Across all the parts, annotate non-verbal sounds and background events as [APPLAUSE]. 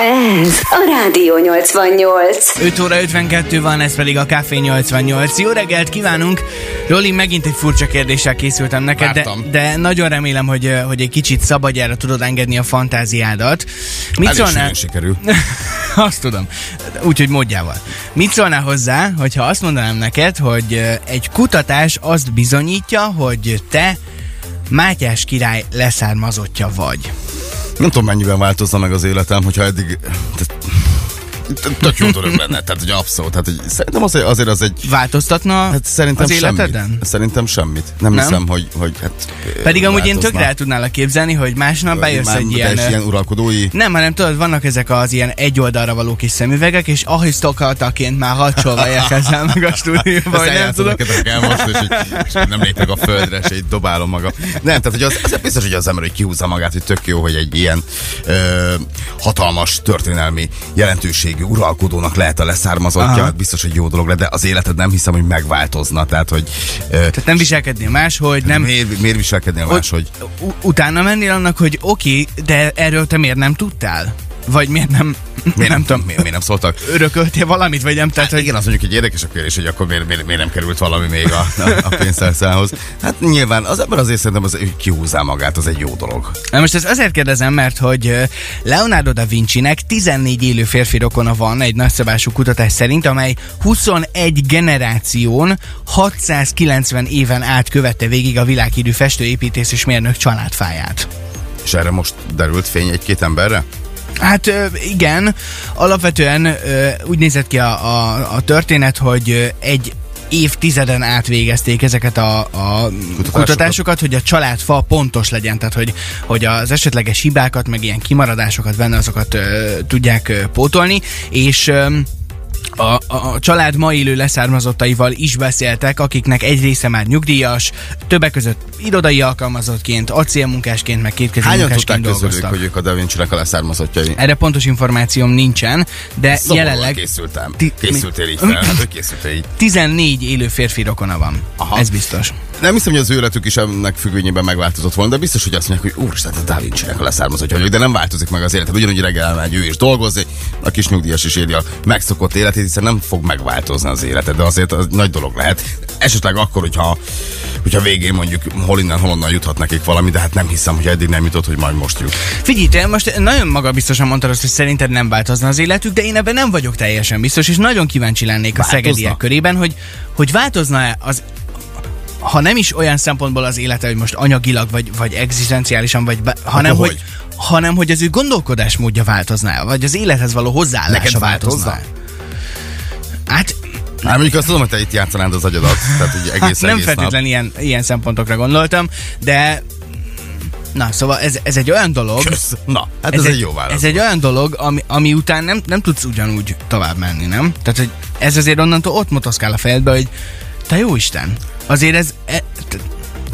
Ez a Rádió 88. 5 óra 52 van, ez pedig a Café 88. Jó reggelt kívánunk! Roli, megint egy furcsa kérdéssel készültem neked, de, de nagyon remélem, hogy, hogy egy kicsit szabadjára tudod engedni a fantáziádat. Mit szólnál? sikerül. [LAUGHS] azt tudom. Úgyhogy módjával. Mit szólnál hozzá, hogyha azt mondanám neked, hogy egy kutatás azt bizonyítja, hogy te Mátyás király leszármazottja vagy. Nem tudom, mennyiben változna meg az életem, hogyha eddig tök jó dolog lenne, tehát hogy abszolút. Tehát, hogy szerintem azért, azért az egy... Változtatna hát szerintem az életeden? Semmit. Szerintem semmit. Nem, nem? hiszem, hogy, hogy hát Pedig amúgy én tökre el tudnálak képzelni, hogy másnap bejössz egy ilyen... ilyen uralkodói... Nem, hanem tudod, vannak ezek az ilyen egy oldalra való kis szemüvegek, és ahisztokataként már hadsolva érkezel meg a stúdióba, vagy nem tudom. El most, és, és, nem lépek a földre, és így dobálom magam. Nem, tehát hogy az, az biztos, hogy az ember hogy kihúzza magát, hogy tök jó, hogy egy ilyen ö, hatalmas történelmi jelentőség régi uralkodónak lehet a leszármazottja, hát biztos, hogy jó dolog le, de az életed nem hiszem, hogy megváltozna. Tehát, hogy, tehát nem viselkednél más, hogy nem... Miért, miért viselkednél más, hogy... Utána mennél annak, hogy oké, okay, de erről te miért nem tudtál? Vagy miért nem, miért nem, tudom. Miért, miért nem szóltak? Örököltél valamit, vagy nem? Tehát, hát, hogy... Igen, az mondjuk egy érdekes a kérdés, hogy akkor miért, miért, miért nem került valami még a, a, a pénztárcához. Hát nyilván az ember azért szerintem az, hogy kihúzzá magát, az egy jó dolog. Na most ezt azért kérdezem, mert hogy Leonardo da Vinci-nek 14 élő férfi rokona van egy nagyszabású kutatás szerint, amely 21 generáción 690 éven át követte végig a világhírű festőépítész és mérnök családfáját. És erre most derült fény egy-két emberre? Hát igen, alapvetően úgy nézett ki a, a, a történet, hogy egy évtizeden át végezték ezeket a, a kutatásokat. kutatásokat, hogy a családfa pontos legyen, tehát hogy, hogy az esetleges hibákat, meg ilyen kimaradásokat benne azokat ö, tudják ö, pótolni, és ö, a, a család ma élő leszármazottaival is beszéltek, akiknek egy része már nyugdíjas, többek között irodai alkalmazottként, acélmunkásként, meg kétkezi Hányan munkásként tudták közülük, hogy ők a Da vinci a leszármazottjai? Erre pontos információm nincsen, de Szóval jelenleg... készültem. Ti, Készültél így fel, készültél így. 14 élő férfi rokona van. Aha. Ez biztos. Nem hiszem, hogy az életük is ennek függvényében megváltozott volna, de biztos, hogy azt mondják, hogy úristen, a Da vinci a leszármazottja vagyok, de nem változik meg az életed. Ugyanúgy reggel elmegy ő is dolgozni, a kis nyugdíjas is éli a megszokott életét, hiszen nem fog megváltozni az életed, de azért az nagy dolog lehet. Esetleg akkor, hogyha, hogyha végén mondjuk hol innen, hol onnan juthat nekik valami, de hát nem hiszem, hogy eddig nem jutott, hogy majd most jut. Figyelj, te most nagyon maga biztosan mondtad azt, hogy szerinted nem változna az életük, de én ebben nem vagyok teljesen biztos, és nagyon kíváncsi lennék változna? a szegediek körében, hogy, hogy változna-e az ha nem is olyan szempontból az élete, hogy most anyagilag, vagy, vagy egzisztenciálisan, vagy be, hanem, hogy, hogy, hanem hogy az ő gondolkodásmódja változná, vagy az élethez való hozzáállása változna. Hát Hát mondjuk azt tudom, hogy te itt játszanád az agyadat. Tehát, hogy [LAUGHS] egész, hát nem egész feltétlenül ilyen, ilyen szempontokra gondoltam, de Na, szóval ez, ez egy olyan dolog... Kösz. Na, hát ez, ez egy, egy jó válasz. Ez egy olyan dolog, ami, ami után nem, nem tudsz ugyanúgy tovább menni, nem? Tehát, hogy ez azért onnantól ott motoszkál a fejedbe, hogy te jó Isten, azért ez... E,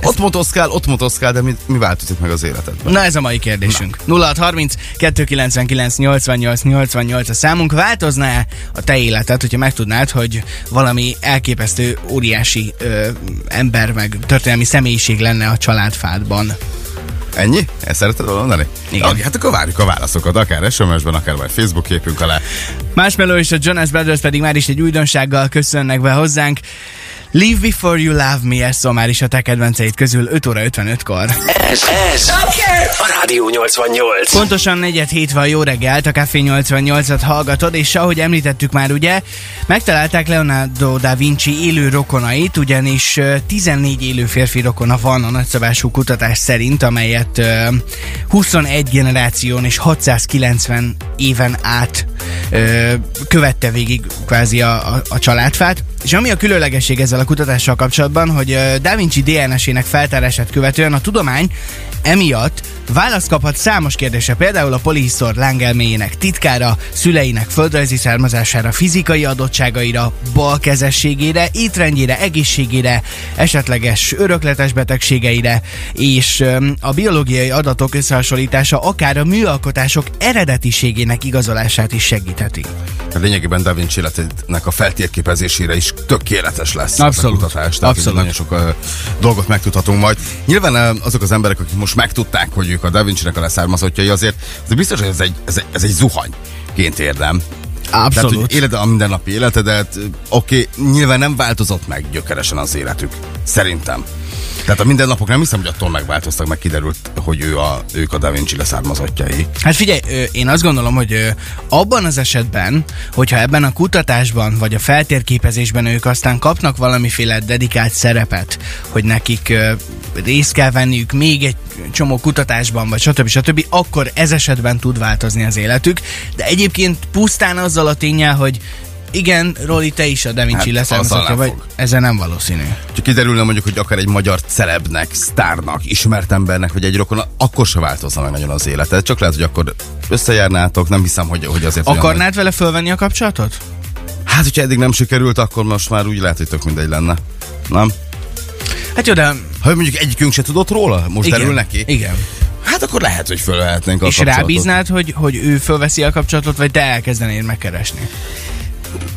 ott motoszkál, ott motoszkál, de mi, mi változik meg az életedben? Na ez a mai kérdésünk. 0630 299 88 88 a számunk. Változná a te életed, hogyha megtudnád, hogy valami elképesztő, óriási ö, ember, meg történelmi személyiség lenne a családfádban? Ennyi? Ezt szereted mondani? Igen. Okay, hát akkor várjuk a válaszokat, akár SMS-ben, akár majd Facebook képünk alá. Más meló és a Jonas Brothers pedig már is egy újdonsággal köszönnek be hozzánk. Live Before You Love Me, ez szó már is a te kedvenceid közül 5 óra 55-kor. Ez, ez a Rádió 88. Pontosan negyed hét van jó reggelt, a Café 88-at hallgatod, és ahogy említettük már ugye, megtalálták Leonardo da Vinci élő rokonait, ugyanis 14 élő férfi rokona van a nagyszabású kutatás szerint, amelyet 21 generáción és 690 éven át követte végig kvázi a, a, a családfát. És ami a különlegesség ezzel a kutatással kapcsolatban, hogy Da Vinci DNS-ének feltárását követően a tudomány emiatt választ kaphat számos kérdése, például a polihisztor lángelméjének titkára, szüleinek földrajzi származására, fizikai adottságaira, balkezességére, étrendjére, egészségére, esetleges örökletes betegségeire, és a biológiai adatok összehasonlítása akár a műalkotások eredetiségének igazolását is segítheti. A lényegében Da Vinci életének a feltérképezésére is tökéletes lesz Abszolút. a kutatás. Tehát Abszolút. nagyon sok uh, dolgot megtudhatunk majd. Nyilván uh, azok az emberek, akik most megtudták, hogy ők a Da Vinci-nek a leszármazottjai, azért, azért biztos, hogy ez egy, ez egy, ez egy zuhanyként érdem. Tehát, Abszolút. hogy éled a mindennapi életedet, oké, okay, nyilván nem változott meg gyökeresen az életük. Szerintem. Tehát a mindennapok nem hiszem, hogy attól megváltoztak, meg kiderült, hogy ő a, ők a Da Vinci leszármazottjai. Hát figyelj, én azt gondolom, hogy abban az esetben, hogyha ebben a kutatásban vagy a feltérképezésben ők aztán kapnak valamiféle dedikált szerepet, hogy nekik részt kell venniük még egy csomó kutatásban, vagy stb. stb., akkor ez esetben tud változni az életük. De egyébként pusztán azzal a tényel, hogy igen, Roli, te is a Da Vinci Hát, leszármazottja vagy, fog. ezzel nem valószínű. Ha kiderülne mondjuk, hogy akár egy magyar celebnek, sztárnak, ismert embernek, vagy egy rokon, akkor se változna meg nagyon az életed. Csak lehet, hogy akkor összejárnátok, nem hiszem, hogy, hogy azért... olyan Akarnád vele fölvenni a kapcsolatot? Hát, hogyha eddig nem sikerült, akkor most már úgy lehet, hogy tök mindegy lenne. Nem? Hát jó, de Ha mondjuk egyikünk se tudott róla, most igen, derül neki? Igen. Hát akkor lehet, hogy fölvehetnénk a És rábíznád, hogy, hogy ő fölveszi a kapcsolatot, vagy te elkezdenéd megkeresni?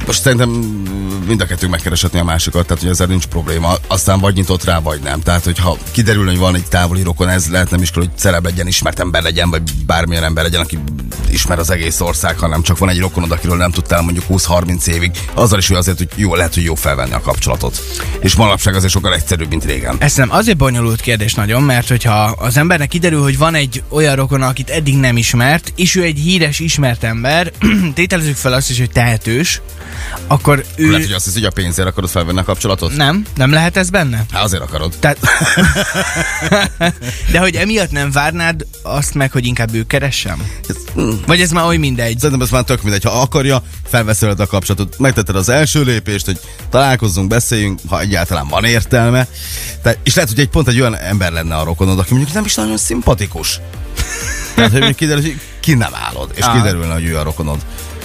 Most szerintem mind a kettőnk megkereshetné a másikat, tehát hogy ezzel nincs probléma. Aztán vagy nyitott rá, vagy nem. Tehát, hogyha kiderül, hogy van egy távoli rokon, ez lehet nem is kell, hogy celeb legyen, ismert ember legyen, vagy bármilyen ember legyen, aki ismer az egész ország, hanem csak van egy rokonod, akiről nem tudtál mondjuk 20-30 évig, azzal is, hogy azért, hogy jó, lehet, hogy jó felvenni a kapcsolatot. És manapság azért sokkal egyszerűbb, mint régen. Ez nem azért bonyolult kérdés nagyon, mert hogyha az embernek kiderül, hogy van egy olyan rokona, akit eddig nem ismert, és ő egy híres, ismert ember, [CLEARS THROAT] tételezzük fel azt is, hogy tehetős, akkor ő... Lehet, hogy azt hiszi, hogy a pénzért akarod felvenni a kapcsolatot? Nem, nem lehet ez benne? Hát azért akarod. Tehát... [LAUGHS] De hogy emiatt nem várnád azt meg, hogy inkább ő keressem? Vagy ez már oly mindegy? Szerintem ez már tök mindegy. Ha akarja, felveszed a kapcsolatot, megtetted az első lépést, hogy találkozzunk, beszéljünk, ha egyáltalán van értelme. Tehát, és lehet, hogy egy pont egy olyan ember lenne a rokonod, aki mondjuk nem is nagyon szimpatikus. [LAUGHS] Tehát, hogy kiderül, hogy ki nem állod, és Á. kiderülne, hogy ő a rokonod.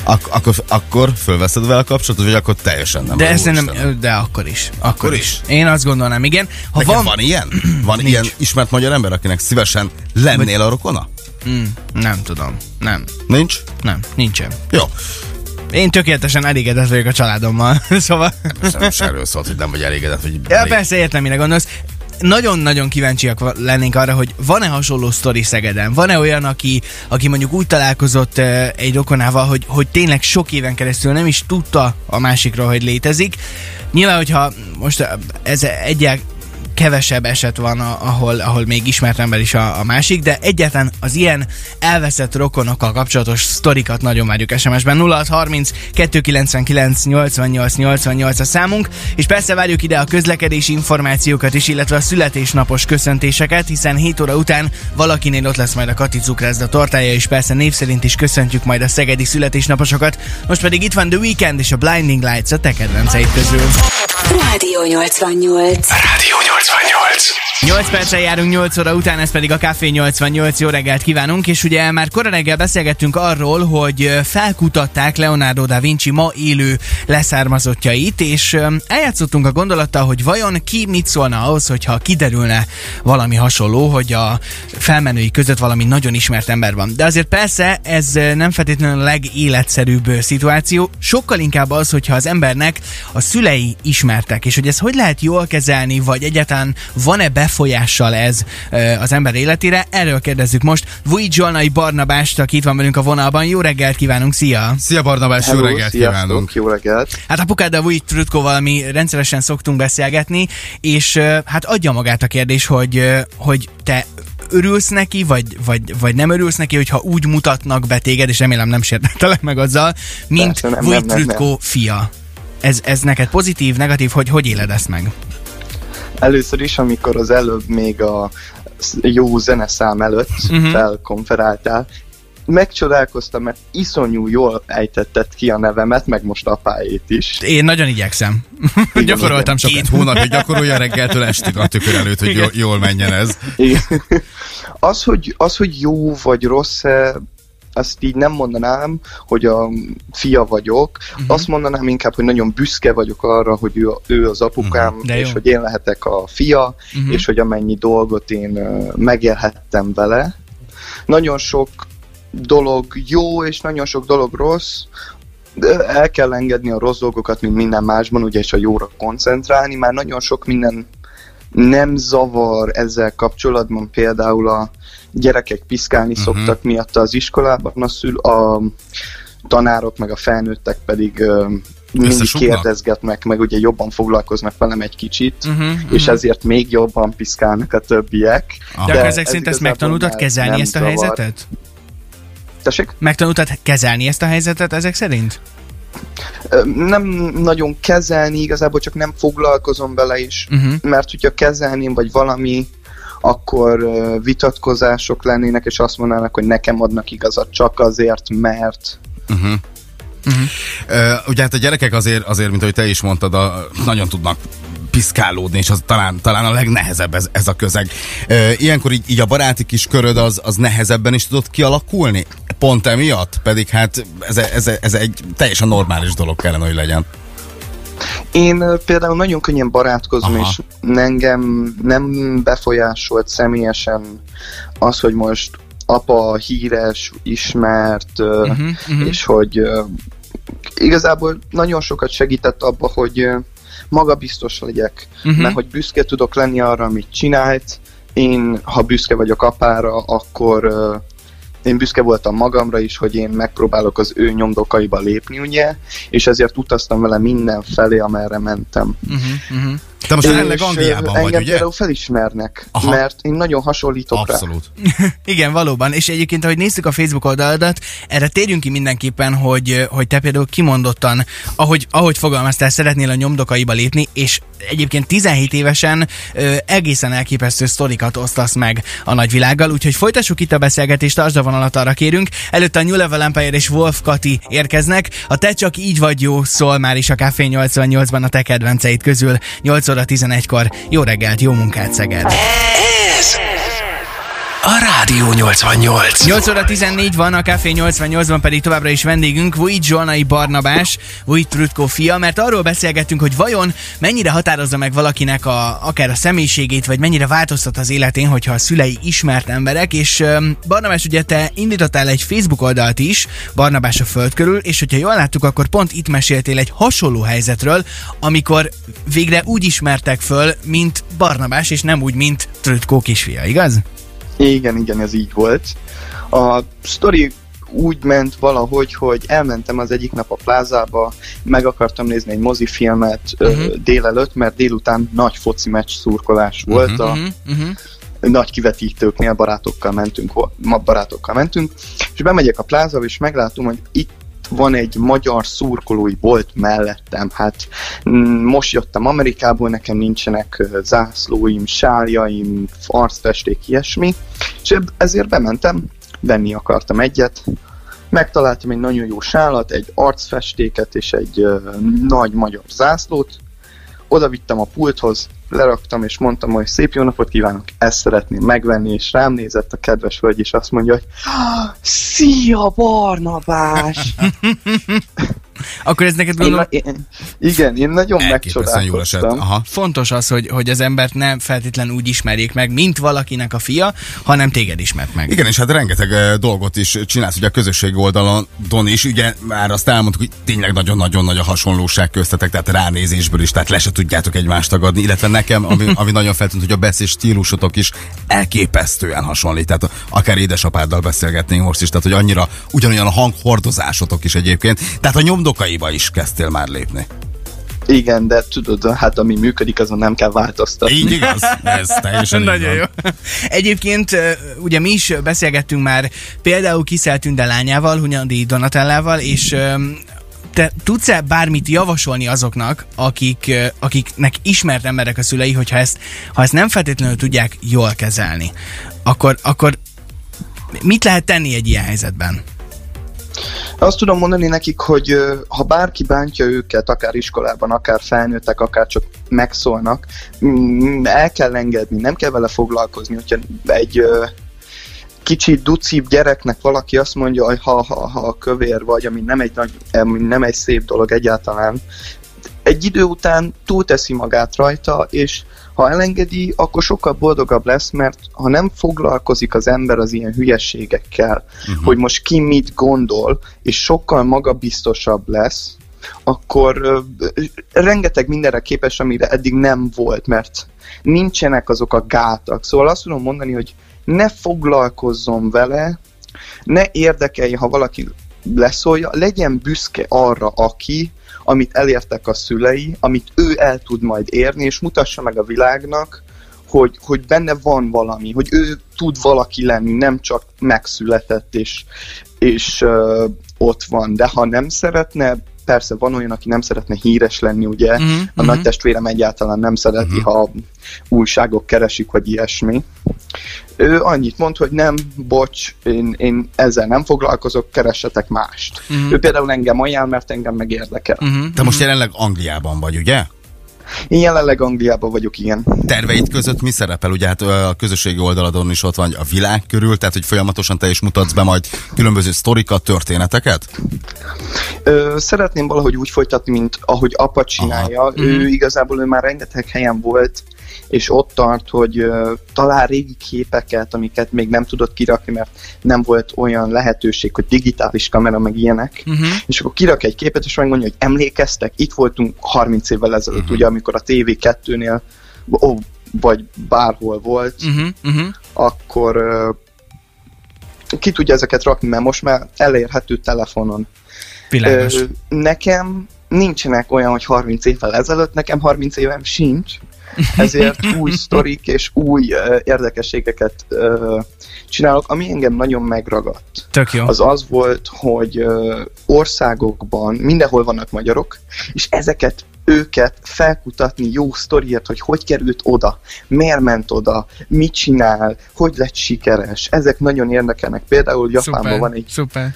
Ak- akkor, akkor fölveszed vele a kapcsolatot, vagy akkor teljesen nem. De nem, de akkor is. Akkor, Akkor is. is? Én azt gondolnám, igen. Ha van... van ilyen? [CLEARS THROAT] Van Nincs. ilyen ismert magyar ember, akinek szívesen lennél a rokona? Mm, nem tudom. Nem. Nincs? Nem. Nincsen. Jó. Én tökéletesen elégedett vagyok a családommal. [LAUGHS] szóval... Nem is erről szólt, hogy nem vagy elégedett, hogy Ja, elég- persze, értem, mire gondolsz. Nagyon-nagyon kíváncsiak lennénk arra, hogy van-e hasonló sztori Szegeden? Van-e olyan, aki, aki mondjuk úgy találkozott uh, egy rokonával, hogy, hogy tényleg sok éven keresztül nem is tudta a másikról, hogy létezik? Nyilván, hogyha most uh, ez egyel kevesebb eset van, ahol, ahol még ismert ember is a, a másik, de egyáltalán az ilyen elveszett rokonokkal kapcsolatos sztorikat nagyon várjuk SMS-ben. 0630 299 88 88 a számunk, és persze várjuk ide a közlekedési információkat is, illetve a születésnapos köszöntéseket, hiszen 7 óra után valakinél ott lesz majd a Kati cukrászda tortája, és persze név szerint is köszöntjük majd a szegedi születésnaposokat. Most pedig itt van The Weekend és a Blinding Lights a te kedvenceid közül. Rádió 88. Rádió 88. 8 perccel járunk 8 óra után, ez pedig a Café 88. Jó reggelt kívánunk, és ugye már korai reggel beszélgettünk arról, hogy felkutatták Leonardo da Vinci ma élő leszármazottjait, és eljátszottunk a gondolattal, hogy vajon ki mit szólna ahhoz, hogyha kiderülne valami hasonló, hogy a felmenői között valami nagyon ismert ember van. De azért persze ez nem feltétlenül a legéletszerűbb szituáció, sokkal inkább az, hogyha az embernek a szülei ismertek, és hogy ez hogy lehet jól kezelni, vagy egyáltalán van-e befolyással ez az ember életére, erről kérdezzük most Vujj Zsolnai Barnabást, aki itt van velünk a vonalban. Jó reggelt kívánunk, szia! Szia Barnabás, jó Hello, reggelt sziasztok, kívánunk! Jó reggelt! Hát apukáddal Vujj Trutkóval mi rendszeresen szoktunk beszélgetni, és hát adja magát a kérdés, hogy, hogy te örülsz neki, vagy, vagy, vagy nem örülsz neki, hogyha úgy mutatnak be téged, és remélem nem sértettelek meg azzal, mint Vujj. Trutkó fia. Ez, ez neked pozitív, negatív, hogy hogy éled ezt meg? Először is, amikor az előbb még a jó zeneszám előtt uh-huh. felkonferáltál, megcsodálkoztam, mert iszonyú jól ejtetted ki a nevemet, meg most apáét is. Én nagyon igyekszem. [LAUGHS] Gyakoroltam sokat. Két hónap, hogy gyakorolja reggeltől estig a tükör előtt, hogy jól, jól menjen ez. Igen. [LAUGHS] Az, hogy, az, hogy jó vagy rossz azt így nem mondanám, hogy a fia vagyok, uh-huh. azt mondanám inkább, hogy nagyon büszke vagyok arra, hogy ő, ő az apukám, jó. és hogy én lehetek a fia, Mhm. és hogy amennyi dolgot én megélhettem vele. Nagyon sok dolog jó, és nagyon sok dolog rossz, de el kell engedni a rossz dolgokat, mint minden másban, ugye, és a jóra koncentrálni, már nagyon sok minden nem zavar ezzel kapcsolatban például a gyerekek piszkálni uh-huh. szoktak miatt az iskolában, a, szül, a tanárok meg a felnőttek pedig ö, mindig kérdezgetnek, meg ugye jobban foglalkoznak velem egy kicsit, Uh-huh, és ezért még jobban piszkálnak a többiek. Aha. De De akkor ezek ez szerint ezt megtanultad kezelni ezt a zavar. helyzetet? Tessék? Megtanultad kezelni ezt a helyzetet ezek szerint? Nem nagyon kezelni, igazából csak nem foglalkozom vele is, Uh-huh. mert hogyha kezelném, vagy valami, akkor vitatkozások lennének, és azt mondanának, hogy nekem adnak igazat csak azért, mert Uh-huh. Mhm. Uh, ugye hát a gyerekek azért, azért mint ahogy te is mondtad, a, nagyon tudnak piszkálódni, és az talán, talán a legnehezebb ez, ez a közeg. Uh, ilyenkor így, így a baráti kis köröd az, az nehezebben is tudott kialakulni? Pont emiatt? Pedig hát ez, ez, ez egy teljesen normális dolog kellene, hogy legyen. Én például nagyon könnyen barátkozom, Aha. és engem nem befolyásolt személyesen az, hogy most apa híres, ismert, uh, Uh-huh, uh-huh. és hogy igazából nagyon sokat segített abba, hogy magabiztos legyek, Uh-huh. mert hogy büszke tudok lenni arra, amit csinált. Én, ha büszke vagyok apára, akkor én büszke voltam magamra is, hogy én megpróbálok az ő nyomdokaiba lépni, ugye, és ezért utaztam vele mindenfelé, amerre mentem. Uh-huh, uh-huh. Te most jelenleg Angliában vagy, engem ugye? például felismernek, Aha. mert én nagyon hasonlítok rá. Abszolút. [LAUGHS] Igen, valóban. És egyébként, ahogy néztük a Facebook oldaladat, erre térjünk ki mindenképpen, hogy, hogy te például kimondottan, ahogy, ahogy fogalmaztál, szeretnél a nyomdokaiba lépni, és egyébként 17 évesen ö, egészen elképesztő sztorikat osztasz meg a nagyvilággal, úgyhogy folytassuk itt a beszélgetést, tartsd a vonalat, arra kérünk. Előtte a New Level Empire és Wolf Kati érkeznek. A Te csak így vagy jó szól már is a Café 88-ban a te kedvenceid közül 8 óra 11-kor. Jó reggelt, jó munkát, Szeged! Ez a Rádió 88. 8 óra 14 van, a Café 88-ban pedig továbbra is vendégünk Vujit Zsolnai Barnabás, Vujit Trutko fia, mert arról beszélgettünk, hogy vajon mennyire határozza meg valakinek a, akár a személyiségét, vagy mennyire változtat az életén, hogyha a szülei ismert emberek, és um, Barnabás, ugye te indítottál egy Facebook oldalt is, Barnabás a föld körül, és hogyha jól láttuk, akkor pont itt meséltél egy hasonló helyzetről, amikor végre úgy ismertek föl, mint Barnabás, és nem úgy, mint Trutko kisfia, igaz? Igen, igen, ez így volt. A sztori úgy ment valahogy, hogy elmentem az egyik nap a plázába, meg akartam nézni egy mozifilmet uh-huh. délelőtt, mert délután nagy foci meccs szurkolás volt, uh-huh. a uh-huh. nagy kivetítőknél barátokkal mentünk, ma barátokkal mentünk, és bemegyek a plázába, és meglátom, hogy itt van egy magyar szurkolói bolt mellettem. Hát mm, most jöttem Amerikából, nekem nincsenek zászlóim, sáljaim, arcfesték, ilyesmi, és ezért bementem, venni akartam egyet, megtaláltam egy nagyon jó sálat, egy arcfestéket és egy nagy magyar zászlót, oda vittem a pulthoz, leraktam és mondtam, hogy szép jó napot kívánok, ezt szeretném megvenni, és rám nézett a kedves hölgy, és azt mondja, hogy "Ah, Szia Barnabás! [LAUGHS] Akkor ez neked gondolom, én, igen, én nagyon Elképesztően jól esett. megcsodálkoztam. Aha. fontos az, hogy, hogy az embert nem feltétlenül úgy ismerjék meg, mint valakinek a fia, hanem téged ismert meg. Igen, és hát rengeteg dolgot is csinálsz ugye a közösség oldalon is, ugye már azt elmondtuk, hogy tényleg nagyon-nagyon nagy a hasonlóság köztetek, tehát ránézésből is, tehát le se tudjátok egymást tagadni, illetve nekem, ami, [LAUGHS] ami nagyon feltűnt, hogy a beszéd stílusotok is elképesztően hasonlít, tehát akár édesapáddal beszélgetnénk most is, tehát hogy annyira ugyanolyan a hanghordozásotok is egyébként, tehát a nyomdokaiba is kezdtél már lépni. Igen, de tudod, hát ami működik, azon nem kell változtatni. Így igaz? Ez teljesen így Nagyon van. jó. Egyébként ugye mi is beszélgettünk már például Kiszel Tünde lányával, Hunyadi Donatellával, és te tudsz-e bármit javasolni azoknak, akik, akiknek ismert emberek a szülei, hogyha ezt, ha ezt nem feltétlenül tudják jól kezelni, akkor, akkor mit lehet tenni egy ilyen helyzetben? Azt tudom mondani nekik, hogy ha bárki bántja őket, akár iskolában, akár felnőttek, akár csak megszólnak, mm, el kell engedni, nem kell vele foglalkozni. Hogyha egy kicsit ducibb gyereknek valaki azt mondja, hogy ha, ha, ha kövér vagy, ami nem egy, nagy, ami nem egy szép dolog egyáltalán, egy idő után túlteszi magát rajta, és ha elengedi, akkor sokkal boldogabb lesz, mert ha nem foglalkozik az ember az ilyen hülyességekkel, uh-huh. hogy most ki mit gondol, és sokkal magabiztosabb lesz, akkor ö, rengeteg mindenre képes, amire eddig nem volt, mert nincsenek azok a gátak. Szóval azt tudom mondani, hogy ne foglalkozzon vele, ne érdekelje, ha valaki leszólja, legyen büszke arra, aki, amit elértek a szülei, amit ő el tud majd érni, és mutassa meg a világnak, hogy, hogy benne van valami, hogy ő tud valaki lenni, nem csak megszületett és, és uh, ott van. De ha nem szeretne, persze van olyan, aki nem szeretne híres lenni, ugye? Mhm, A mhm. nagy testvérem egyáltalán nem szereti, ha újságok keresik, vagy ilyesmi. Ő annyit mond, hogy nem, bocs, én, én ezzel nem foglalkozok, keressetek mást. Mhm. Ő például engem ajánl, mert engem meg érdekel. Uh-huh. Te most jelenleg Angliában vagy, ugye? Én jelenleg Angliában vagyok, igen. Terveid között mi szerepel? Ugye hát a közösségi oldaladon is ott van a világ körül, tehát hogy folyamatosan te is mutatsz be majd különböző sztorikat, történeteket? Ö, szeretném valahogy úgy folytatni, mint ahogy apa csinálja. Mhm. Ő igazából ő már rengeteg helyen volt, és ott tart, hogy ö, talál régi képeket, amiket még nem tudott kirakni, mert nem volt olyan lehetőség, hogy digitális kamera, meg ilyenek. Uh-huh. És akkor kirak egy képet, és megmondja, hogy emlékeztek, itt voltunk 30 évvel ezelőtt, uh-huh. ugye, amikor a TV2-nél, ó, vagy bárhol volt, Uh-huh. Uh-huh. akkor ö, ki tudja ezeket rakni, mert most már elérhető telefonon. Világos. Ö, nekem nincsenek olyan, hogy 30 évvel ezelőtt, nekem 30 évem sincs, ezért [LAUGHS] új sztorik és új uh, érdekességeket uh, csinálok, ami engem nagyon megragadt. Tök jó. Az az volt, hogy uh, országokban mindenhol vannak magyarok, és ezeket őket felkutatni jó sztoriért, hogy hogy került oda, miért ment oda, mit csinál, hogy lett sikeres. Ezek nagyon érdekelnek. Például Japánban Szuper. van egy Szuper.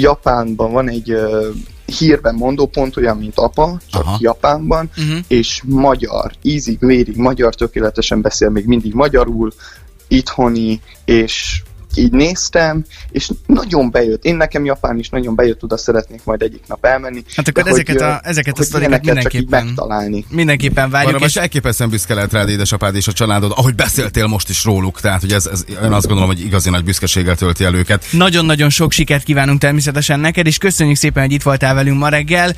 Japánban van egy uh, hírben mondópont, olyan, mint apa, csak Aha. Aha. Japánban, Uh-huh. és magyar, ízig, vérig magyar, tökéletesen beszél még mindig magyarul, itthoni, és így néztem, és nagyon bejött. Én nekem Japán is nagyon bejött, oda szeretnék majd egyik nap elmenni. Hát akkor de ezeket hogy, a- ezeket a sztorikat mindenképpen- megtalálni. Mindenképpen várjuk, Arra és elképesztően büszke lehet rád édesapád és a családod, ahogy beszéltél most is róluk, tehát hogy ez, ez én azt gondolom, hogy igazi nagy büszkeséggel tölti el őket. nagyon-nagyon sok sikert kívánunk természetesen neked, és köszönjük szépen, hogy itt voltál velünk ma reggel.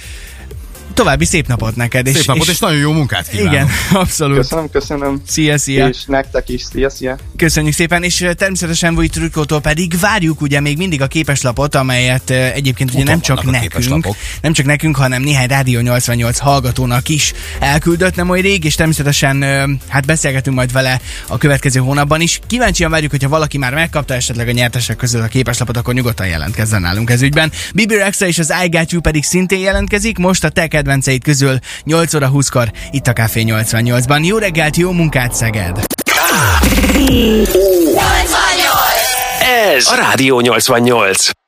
További szép napot neked. Szép és, napot, és nagyon jó munkát kívánok. Igen, [LAUGHS] abszolút. Köszönöm, köszönöm. Szia, szia. És nektek is, szia, szia. Köszönjük szépen, és természetesen Vujt Trükkótól pedig várjuk ugye még mindig a képeslapot, amelyet egyébként ugye nem csak nekünk, nem csak nekünk, hanem néhány Rádió 88 hallgatónak is elküldött nem olyan rég, és természetesen hát beszélgetünk majd vele a következő hónapban is. Kíváncsian várjuk, hogyha valaki már megkapta esetleg a nyertesek közül a képeslapot, akkor nyugodtan jelentkezzen nálunk ez ügyben. Bibi Extra és az I Got You pedig szintén jelentkezik, most a te kedvenceid közül 8 óra 20-kor itt a Café 88-ban. Jó reggelt, jó munkát, Szeged! Ez a Rádió 88.